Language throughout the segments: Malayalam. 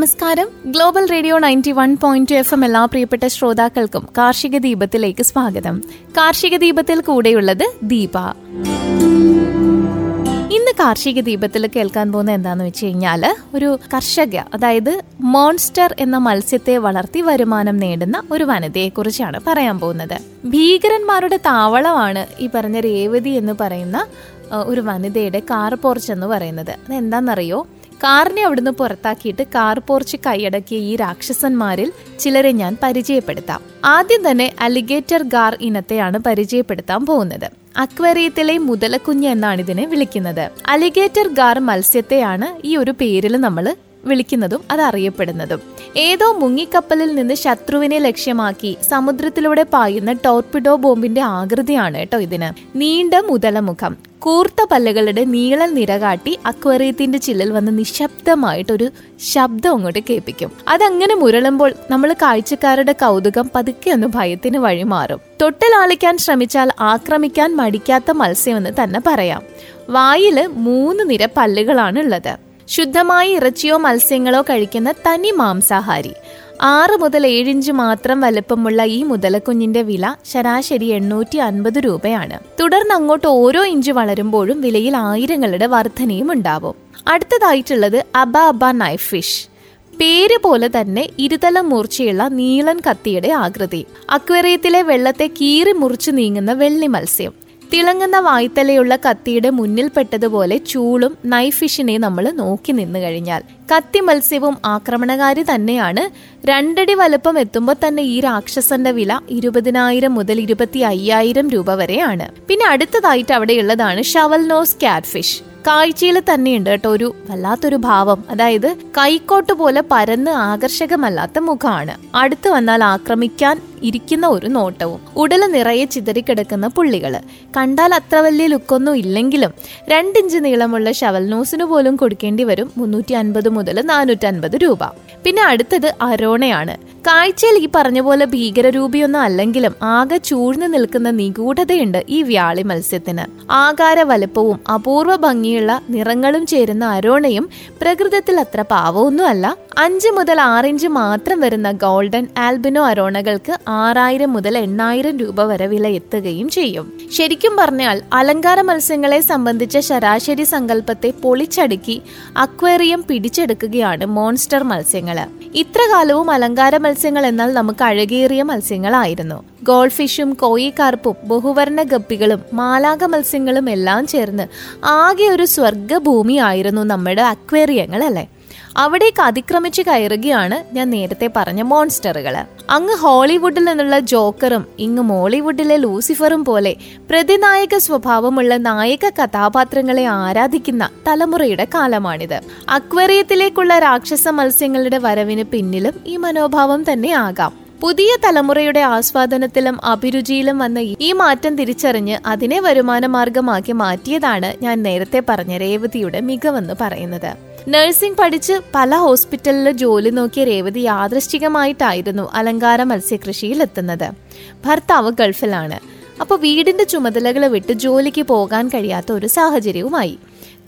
നമസ്കാരം. Global radio ninety one point F M എല്ലാ പ്രിയപ്പെട്ട ശ്രോതാക്കൾക്കും കാർഷിക ദീപത്തിലേക്ക് സ്വാഗതം. കാർഷിക ദീപത്തിൽ കൂടെയുള്ളത് ദീപ. ഇന്ന് കാർഷിക ദീപത്തിൽ കേൾക്കാൻ പോകുന്ന എന്താന്ന് വെച്ച് കഴിഞ്ഞാൽ ഒരു കർഷക അതായത് മോൺസ്റ്റർ എന്ന മത്സ്യത്തെ വളർത്തി വരുമാനം നേടുന്ന ഒരു വനിതയെ കുറിച്ചാണ് പറയാൻ പോകുന്നത്. ഭീകരന്മാരുടെ താവളമാണ് ഈ പറഞ്ഞ രേവതി എന്ന് പറയുന്ന ഒരു വനിതയുടെ കാർ പോർച്ച് എന്ന് പറയുന്നത്. അത് എന്താണെന്നറിയോ കാറിനെ അവിടുന്ന് പുറത്താക്കിയിട്ട് കാർ പോർച്ച് കൈയടക്കിയ ഈ രാക്ഷസന്മാരിൽ ചിലരെ ഞാൻ പരിചയപ്പെടുത്താം. ആദ്യം തന്നെ അലിഗേറ്റർ ഗാർ ഇനത്തെയാണ് പരിചയപ്പെടുത്താൻ പോകുന്നത്. അക്വേറിയത്തിലെ മുതലക്കുഞ്ഞ് എന്നാണ് ഇതിനെ വിളിക്കുന്നത്. അലിഗേറ്റർ ഗാർ മത്സ്യത്തെയാണ് ഈ ഒരു പേരിൽ നമ്മൾ വിളിക്കുന്നതും അത് അറിയപ്പെടുന്നതും. ഏതോ മുങ്ങിക്കപ്പലിൽ നിന്ന് ശത്രുവിനെ ലക്ഷ്യമാക്കി സമുദ്രത്തിലൂടെ പായുന്ന ടോർപിഡോ ബോംബിന്റെ ആകൃതിയാണ് കേട്ടോ ഇതിന്. നീണ്ട മുതലമുഖം. കൂർത്ത പല്ലുകളുടെ നീളൽ നിര കാട്ടി അക്വറിയത്തിന്റെ ചില്ലിൽ വന്ന് നിശബ്ദമായിട്ടൊരു ശബ്ദം അങ്ങോട്ട് കേൾപ്പിക്കും. അതങ്ങനെ മുരളുമ്പോൾ നമ്മൾ കാഴ്ചക്കാരുടെ കൗതുകം പതുക്കെ ഒന്ന് ഭയത്തിന് വഴിമാറും തൊട്ടിലാളിക്കാൻ ശ്രമിച്ചാൽ ആക്രമിക്കാൻ മടിക്കാത്ത മത്സ്യമെന്ന് തന്നെ പറയാം. വായിൽ മൂന്ന് നിര പല്ലുകളാണ് ഉള്ളത്. ശുദ്ധമായ ഇറച്ചിയോ മത്സ്യങ്ങളോ കഴിക്കുന്ന തനി മാംസാഹാരി. ആറ് മുതൽ ഏഴിഞ്ച് മാത്രം വലുപ്പമുള്ള ഈ മുതലക്കുഞ്ഞിന്റെ വില ശരാശരി എണ്ണൂറ്റി അൻപത് രൂപയാണ്. തുടർന്ന് അങ്ങോട്ട് ഓരോ ഇഞ്ച് വളരുമ്പോഴും വിലയിൽ ആയിരങ്ങളുടെ വർധനയും ഉണ്ടാവും. അടുത്തതായിട്ടുള്ളത് അബ അബ നൈഫ് ഫിഷ്. പേര് പോലെ തന്നെ ഇരുതല മൂർച്ചയുള്ള നീളൻ കത്തിയുടെ ആകൃതി. അക്വേറിയത്തിലെ വെള്ളത്തെ കീറി മുറിച്ചു നീങ്ങുന്ന വെള്ളി മത്സ്യം. തിളങ്ങുന്ന വായ്ത്തലയുള്ള കത്തിയുടെ മുന്നിൽപ്പെട്ടതുപോലെ ചൂളും നൈഫിഷിനെ നമ്മൾ നോക്കി നിന്നു കഴിഞ്ഞാൽ കത്തി മത്സ്യവും ആക്രമണകാരി തന്നെയാണ്. രണ്ടടി വലുപ്പം എത്തുമ്പോൾ തന്നെ ഈ രാക്ഷസന്റെ വില ഇരുപതിനായിരം മുതൽ ഇരുപത്തി അയ്യായിരം രൂപ വരെയാണ്. പിന്നെ അടുത്തതായിട്ട് അവിടെയുള്ളതാണ് ഷവൽ നോസ് കാറ്റ്ഫിഷ് കാഴ്ചയിൽ തന്നെയുണ്ട് കേട്ടോ ഒരു വല്ലാത്തൊരു ഭാവം. അതായത് കൈക്കോട്ട് പോലെ പരന്ന് ആകർഷകമല്ലാത്ത മുഖമാണ്. അടുത്ത് വന്നാൽ ആക്രമിക്കാൻ ഇരിക്കുന്ന ഒരു നോട്ടവും. ഉടൽ നിറയെ ചിതറിക്കിടക്കുന്ന പുള്ളികൾ കണ്ടാൽ അത്ര വലിയ ലുക്കൊന്നും ഇല്ലെങ്കിലും രണ്ടിഞ്ച് നീളമുള്ള ഷവൽ നോസിന് പോലും കൊടുക്കേണ്ടി വരും മുന്നൂറ്റി അൻപത് മുതൽ നാനൂറ്റി അൻപത് രൂപ. പിന്നെ അടുത്തത് അരോണയാണ്. കാഴ്ചയിൽ ഈ പറഞ്ഞ പോലെ ഭീകരരൂപിയൊന്നും അല്ലെങ്കിലും ആകെ ചൂഴ്ന്നു നിൽക്കുന്ന നിഗൂഢതയുണ്ട് ഈ വ്യാളി മത്സ്യത്തിന്. ആകാര വലുപ്പവും അപൂർവ ഭംഗിയുള്ള നിറങ്ങളും ചേരുന്ന അരോണയും പ്രകൃതത്തിൽ അത്ര പാവമൊന്നുമല്ല. അഞ്ച് മുതൽ ആറിഞ്ച് മാത്രം വരുന്ന ഗോൾഡൻ ആൽബിനോ അരോണകൾക്ക് ആറായിരം മുതൽ എണ്ണായിരം രൂപ വരെ വില എത്തുകയും ചെയ്യും. ശരിക്കും പറഞ്ഞാൽ അലങ്കാര മത്സ്യങ്ങളെ സംബന്ധിച്ച ശരാശരി സങ്കല്പത്തെ പൊളിച്ചടുക്കി അക്വേറിയം പിടിച്ചെടുക്കുകയാണ് മോൺസ്റ്റർ മത്സ്യങ്ങൾ. ഇത്ര കാലവും അലങ്കാര മത്സ്യങ്ങൾ എന്നാൽ നമുക്ക് അഴകേറിയ മത്സ്യങ്ങളായിരുന്നു. ഗോൾഡ് ഫിഷും കോയിക്കാർപ്പും ബഹുവർണ ഗപ്പികളും മാലാക മത്സ്യങ്ങളും എല്ലാം ചേർന്ന് ആകെ ഒരു സ്വർഗഭൂമിയായിരുന്നു നമ്മുടെ അക്വേറിയങ്ങൾ അല്ലേ? അവിടേക്ക് അതിക്രമിച്ച് കയറുകയാണ് ഞാൻ നേരത്തെ പറഞ്ഞ മോൺസ്റ്ററുകൾ. അങ്ങ് ഹോളിവുഡിൽ നിന്നുള്ള ജോക്കറും ഇങ്ങ് മോളിവുഡിലെ ലൂസിഫറും പോലെ പ്രതിനായക സ്വഭാവമുള്ള നായക കഥാപാത്രങ്ങളെ ആരാധിക്കുന്ന തലമുറയുടെ കാലമാണിത്. അക്വേറിയത്തിലേക്കുള്ള രാക്ഷസ മത്സ്യങ്ങളുടെ വരവിന് പിന്നിലും ഈ മനോഭാവം തന്നെ ആകാം. പുതിയ തലമുറയുടെ ആസ്വാദനത്തിലും അഭിരുചിയിലും വന്ന ഈ മാറ്റം തിരിച്ചറിഞ്ഞ് അതിനെ വരുമാന മാർഗമാക്കി മാറ്റിയതാണ് ഞാൻ നേരത്തെ പറഞ്ഞ രേവതിയുടെ മികവെന്ന് പറയുന്നത്. നഴ്സിംഗ് പഠിച്ച് പല ഹോസ്പിറ്റലിൽ ജോലി നോക്കിയ രേവതി യാദൃശ്ചികമായിട്ടായിരുന്നു അലങ്കാര മത്സ്യകൃഷിയിൽ എത്തുന്നത്. ഭർത്താവ് ഗൾഫിലാണ്. അപ്പോൾ വീടിന്റെ ചുമതലകൾ വിട്ട് ജോലിക്ക് പോകാൻ കഴിയാത്ത ഒരു സാഹചര്യവുമായി.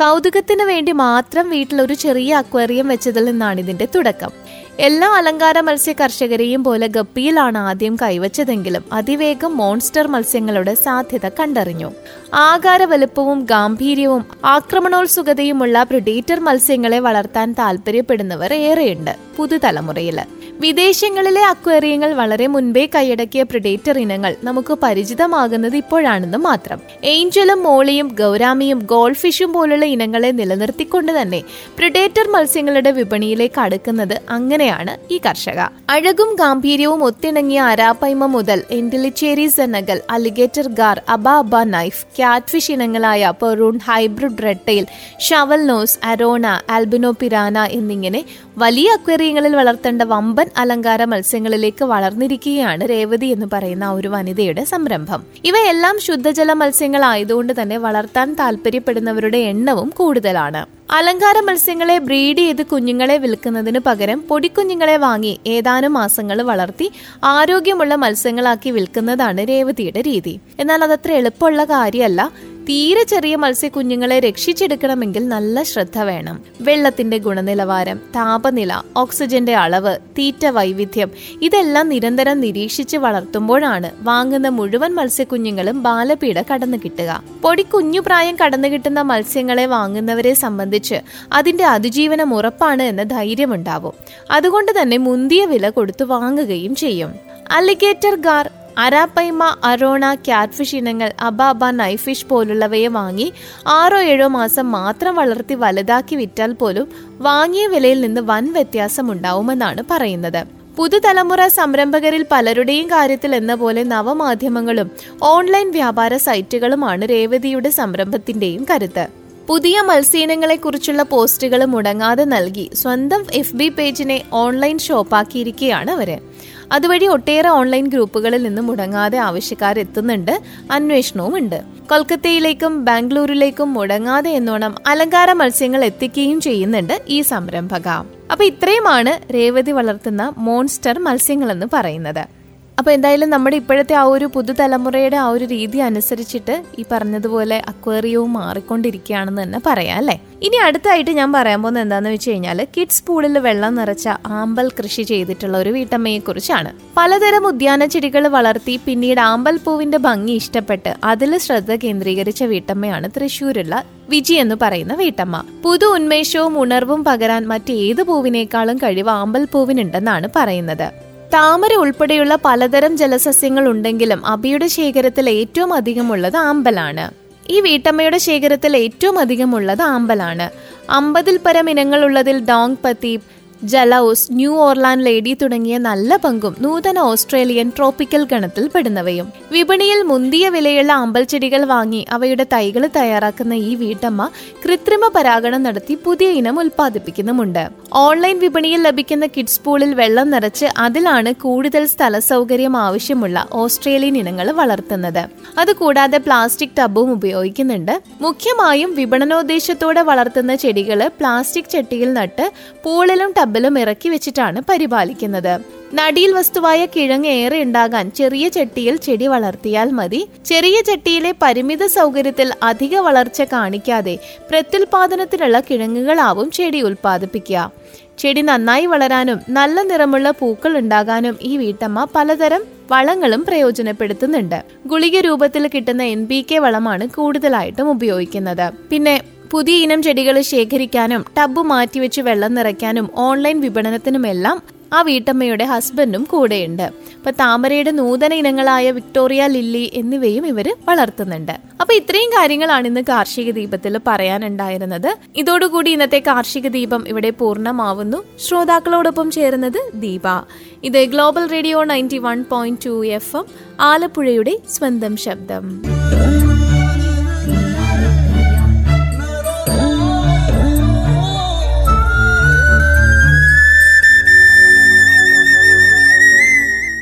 കൗതുകത്തിന് വേണ്ടി മാത്രം വീട്ടിൽ ഒരു ചെറിയ അക്വേറിയം വെച്ചതിൽ നിന്നാണ് ഇതിന്റെ തുടക്കം. എല്ലാ അലങ്കാര മത്സ്യ കർഷകരെയും പോലെ ഗപ്പിയിലാണ് ആദ്യം കൈവച്ചതെങ്കിലും അതിവേഗം മോൺസ്റ്റർ മത്സ്യങ്ങളുടെ സാധ്യത കണ്ടറിഞ്ഞു. ആകാര വലുപ്പവും ഗാംഭീര്യവും ആക്രമണോത്സുകതയുമുള്ള പ്രിഡേറ്റർ മത്സ്യങ്ങളെ വളർത്താൻ താല്പര്യപ്പെടുന്നവർ ഏറെയുണ്ട് പുതുതലമുറയിൽ. വിദേശങ്ങളിലെ അക്വേറിയങ്ങൾ വളരെ മുൻപേ കൈയടക്കിയ പ്രിഡേറ്റർ ഇനങ്ങൾ നമുക്ക് പരിചിതമാകുന്നത് ഇപ്പോഴാണെന്ന് മാത്രം. ഏഞ്ചലും മോളിയും ഗൗരാമിയും ഗോൾഫിഷും പോലുള്ള ഇനങ്ങളെ നിലനിർത്തിക്കൊണ്ട് തന്നെ പ്രിഡേറ്റർ മത്സ്യങ്ങളുടെ വിപണിയിലേക്ക് അടുക്കുന്നത് അങ്ങനെയാണ് ഈ കർഷക. അഴകും ഗാംഭീര്യവും ഒത്തിണങ്ങിയ അരാപ്പൈമ മുതൽ എൻഡിലിച്ചേരി Senegal alligator gar aba aba knife catfish ഇനങ്ങളായ പെറൂൺ hybrid red tail shovel nose arowana albino piranha എന്നിങ്ങനെ വലിയ അക്വേറിയങ്ങളിൽ വളർത്തേണ്ട വമ്പൻ അലങ്കാര മത്സ്യങ്ങളിലേക്ക് വളർന്നിരിക്കുകയാണ് രേവതി എന്ന് പറയുന്ന ഒരു വനിതയുടെ സംരംഭം. ഇവയെല്ലാം ശുദ്ധജല മത്സ്യങ്ങളായതുകൊണ്ട് തന്നെ വളർത്താൻ താല്പര്യപ്പെടുന്നവരുടെ എണ്ണവും കൂടുതലാണ്. അലങ്കാര മത്സ്യങ്ങളെ ബ്രീഡ് ചെയ്ത് കുഞ്ഞുങ്ങളെ വിൽക്കുന്നതിന് പകരം പൊടിക്കുഞ്ഞുങ്ങളെ വാങ്ങി ഏതാനും മാസങ്ങൾ വളർത്തി ആരോഗ്യമുള്ള മത്സ്യങ്ങളാക്കി വിൽക്കുന്നതാണ് രേവതിയുടെ രീതി. എന്നാൽ അതത്ര എളുപ്പമുള്ള കാര്യമല്ല. തീരെ ചെറിയ മത്സ്യക്കുഞ്ഞുങ്ങളെ രക്ഷിച്ചെടുക്കണമെങ്കിൽ നല്ല ശ്രദ്ധ വേണം. വെള്ളത്തിന്റെ ഗുണനിലവാരം താപനില ഓക്സിജന്റെ അളവ് തീറ്റ വൈവിധ്യം ഇതെല്ലാം നിരന്തരം നിരീക്ഷിച്ച് വളർത്തുമ്പോഴാണ് വാങ്ങുന്ന മുഴുവൻ മത്സ്യക്കുഞ്ഞുങ്ങളും ബാലപീഠ കടന്നു കിട്ടുക. പൊടി കുഞ്ഞുപ്രായം കടന്നു കിട്ടുന്ന മത്സ്യങ്ങളെ വാങ്ങുന്നവരെ സംബന്ധിച്ച് അതിന്റെ അതിജീവനം ഉറപ്പാണ് എന്ന ധൈര്യമുണ്ടാവും. അതുകൊണ്ട് തന്നെ മുന്തിയ വില കൊടുത്തു വാങ്ങുകയും ചെയ്യും. Alligator gar arapaima arowana catfish ഇനങ്ങൾ അബാബ നൈഫിഷ് പോലുള്ളവയെ വാങ്ങി ആറോ ഏഴോ മാസം മാത്രം വളർത്തി വലുതാക്കി വിറ്റാൽ പോലും വാങ്ങിയ വിലയിൽ നിന്ന് വൻ വ്യത്യാസം ഉണ്ടാവുമെന്നാണ് പറയുന്നത്. പുതുതലമുറ സംരംഭകരിൽ പലരുടെയും കാര്യത്തിൽ എന്ന പോലെ നവമാധ്യമങ്ങളും ഓൺലൈൻ വ്യാപാര സൈറ്റുകളുമാണ് രേവതിയുടെ സംരംഭത്തിന്റെയും കരുത്ത്. പുതിയ മത്സ്യനങ്ങളെക്കുറിച്ചുള്ള പോസ്റ്റുകൾ മുടങ്ങാതെ നൽകി സ്വന്തം എഫ് ബി പേജിനെ ഓൺലൈൻ ഷോപ്പാക്കിയിരിക്കുകയാണ് അവർ. അതുവഴി ഒട്ടേറെ ഓൺലൈൻ ഗ്രൂപ്പുകളിൽ നിന്ന് മുടങ്ങാതെ ആവശ്യക്കാർ എത്തുന്നുണ്ട് അന്വേഷണവും ഉണ്ട് കൊൽക്കത്തയിലേക്കും ബാംഗ്ലൂരിലേക്കും മുടങ്ങാതെ എന്നോണം അലങ്കാര മത്സ്യങ്ങൾ എത്തിക്കുകയും ചെയ്യുന്നുണ്ട് ഈ സംരംഭക. അപ്പൊ ഇത്രയുമാണ് രേവതി വളർത്തുന്ന മോൺസ്റ്റർ മത്സ്യങ്ങളെന്ന് പറയുന്നത്. അപ്പൊ എന്തായാലും നമ്മുടെ ഇപ്പോഴത്തെ ആ ഒരു പുതുതലമുറയുടെ ആ ഒരു രീതി അനുസരിച്ചിട്ട് ഈ പറഞ്ഞതുപോലെ അക്വേറിയവും മാറിക്കൊണ്ടിരിക്കുകയാണെന്ന് തന്നെ പറയാം അല്ലെ? ഇനി അടുത്തായിട്ട് ഞാൻ പറയാൻ പോകുന്നത് എന്താണെന്ന് വെച്ച് കഴിഞ്ഞാൽ കിഡ്സ് പൂളിൽ വെള്ളം നിറച്ച ആമ്പൽ കൃഷി ചെയ്തിട്ടുള്ള ഒരു വീട്ടമ്മയെക്കുറിച്ചാണ്. പലതരം ഉദ്യാന ചെടികൾ വളർത്തി പിന്നീട് ആമ്പൽ പൂവിന്റെ ഭംഗി ഇഷ്ടപ്പെട്ട് അതിൽ ശ്രദ്ധ കേന്ദ്രീകരിച്ച വീട്ടമ്മയാണ് തൃശ്ശൂരുള്ള വിജി എന്ന് പറയുന്ന വീട്ടമ്മ. പുതു ഉന്മേഷവും ഉണർവും പകരാൻ മറ്റേത് പൂവിനേക്കാളും കഴിവ് ആമ്പൽ പൂവിനുണ്ടെന്നാണ് പറയുന്നത്. താമര ഉൾപ്പെടെയുള്ള പലതരം ജലസസ്യങ്ങൾ ഉണ്ടെങ്കിലും അബിയുടെ ശേഖരത്തിൽ ഏറ്റവും അധികമുള്ളത് ആമ്പലാണ്. ഈ വീട്ടമ്മയുടെ ശേഖരത്തിൽ ഏറ്റവും അധികമുള്ളത് ആമ്പലാണ്. അമ്പതിൽ പരം ഇനങ്ങളുള്ളതിൽ ഡോങ് പത്തീപ് ജലൌസ് ന്യൂ ഓർലാൻഡ് ലേഡി തുടങ്ങിയ നല്ല പങ്കും നൂതന ഓസ്ട്രേലിയൻ ട്രോപ്പിക്കൽ ഗണത്തിൽ പെടുന്നവയും. വിപണിയിൽ മുന്തിയ വിലയുള്ള അമ്പൽ ചെടികൾ വാങ്ങി അവയുടെ തൈകൾ തയ്യാറാക്കുന്ന ഈ വീട്ടമ്മ കൃത്രിമ പരാഗണം നടത്തി പുതിയ ഇനം ഉൽപ്പാദിപ്പിക്കുന്നുമുണ്ട്. ഓൺലൈൻ വിപണിയിൽ ലഭിക്കുന്ന കിഡ്സ് പൂളിൽ വെള്ളം നിറച്ച് അതിലാണ് കൂടുതൽ സ്ഥല സൗകര്യം ആവശ്യമുള്ള ഓസ്ട്രേലിയൻ ഇനങ്ങൾ വളർത്തുന്നത്. അതുകൂടാതെ പ്ലാസ്റ്റിക് ടബും ഉപയോഗിക്കുന്നുണ്ട്. മുഖ്യമായും വിപണനോദ്ദേശത്തോടെ വളർത്തുന്ന ചെടികൾ പ്ലാസ്റ്റിക് ചട്ടിയിൽ നട്ട് പൂളിലും ടബിലും ഇറക്കി വെച്ചിട്ടാണ് പരിപാലിക്കുന്നത്. നടിയിൽ വസ്തുവായ കിഴങ്ങ് ഏറെ ഉണ്ടാകാൻ ചെറിയ ചട്ടിയിൽ ചെടി വളർത്തിയാൽ മതി. ചെറിയ ചട്ടിയിലെ പരിമിത സൗകര്യത്തിൽ അധിക വളർച്ച കാണിക്കാതെ പ്രത്യുൽപാദനത്തിനുള്ള കിഴങ്ങുകളാവും ചെടി ഉൽപ്പാദിപ്പിക്കുക. ചെടി നന്നായി വളരാനും നല്ല നിറമുള്ള പൂക്കൾ ഉണ്ടാകാനും ഈ വീട്ടമ്മ പലതരം വളങ്ങളും പ്രയോജനപ്പെടുത്തുന്നുണ്ട്. ഗുളിക രൂപത്തിൽ കിട്ടുന്ന എൻ കെ വളമാണ് കൂടുതലായിട്ടും ഉപയോഗിക്കുന്നത്. പിന്നെ പുതിയ ഇനം ചെടികൾ ശേഖരിക്കാനും ടബ് മാറ്റിവെച്ച് വെള്ളം നിറയ്ക്കാനും ഓൺലൈൻ വിപണനത്തിനുമെല്ലാം ആ വീട്ടമ്മയുടെ ഹസ്ബൻഡും കൂടെയുണ്ട്. അപ്പൊ താമരയുടെ നൂതന ഇനങ്ങളായ വിക്ടോറിയ ലില്ലി എന്നിവയും ഇവർ വളർത്തുന്നുണ്ട്. അപ്പൊ ഇത്രയും കാര്യങ്ങളാണ് ഇന്ന് കാർഷിക ദീപത്തിൽ പറയാനുണ്ടായിരുന്നത്. ഇതോടുകൂടി ഇന്നത്തെ കാർഷിക ദീപം ഇവിടെ പൂർണമാവുന്നു. ശ്രോതാക്കളോടൊപ്പം ചേരുന്നത് ദീപ. ഇത് global radio ninety one point two F M ആലപ്പുഴയുടെ സ്വന്തം ശബ്ദം.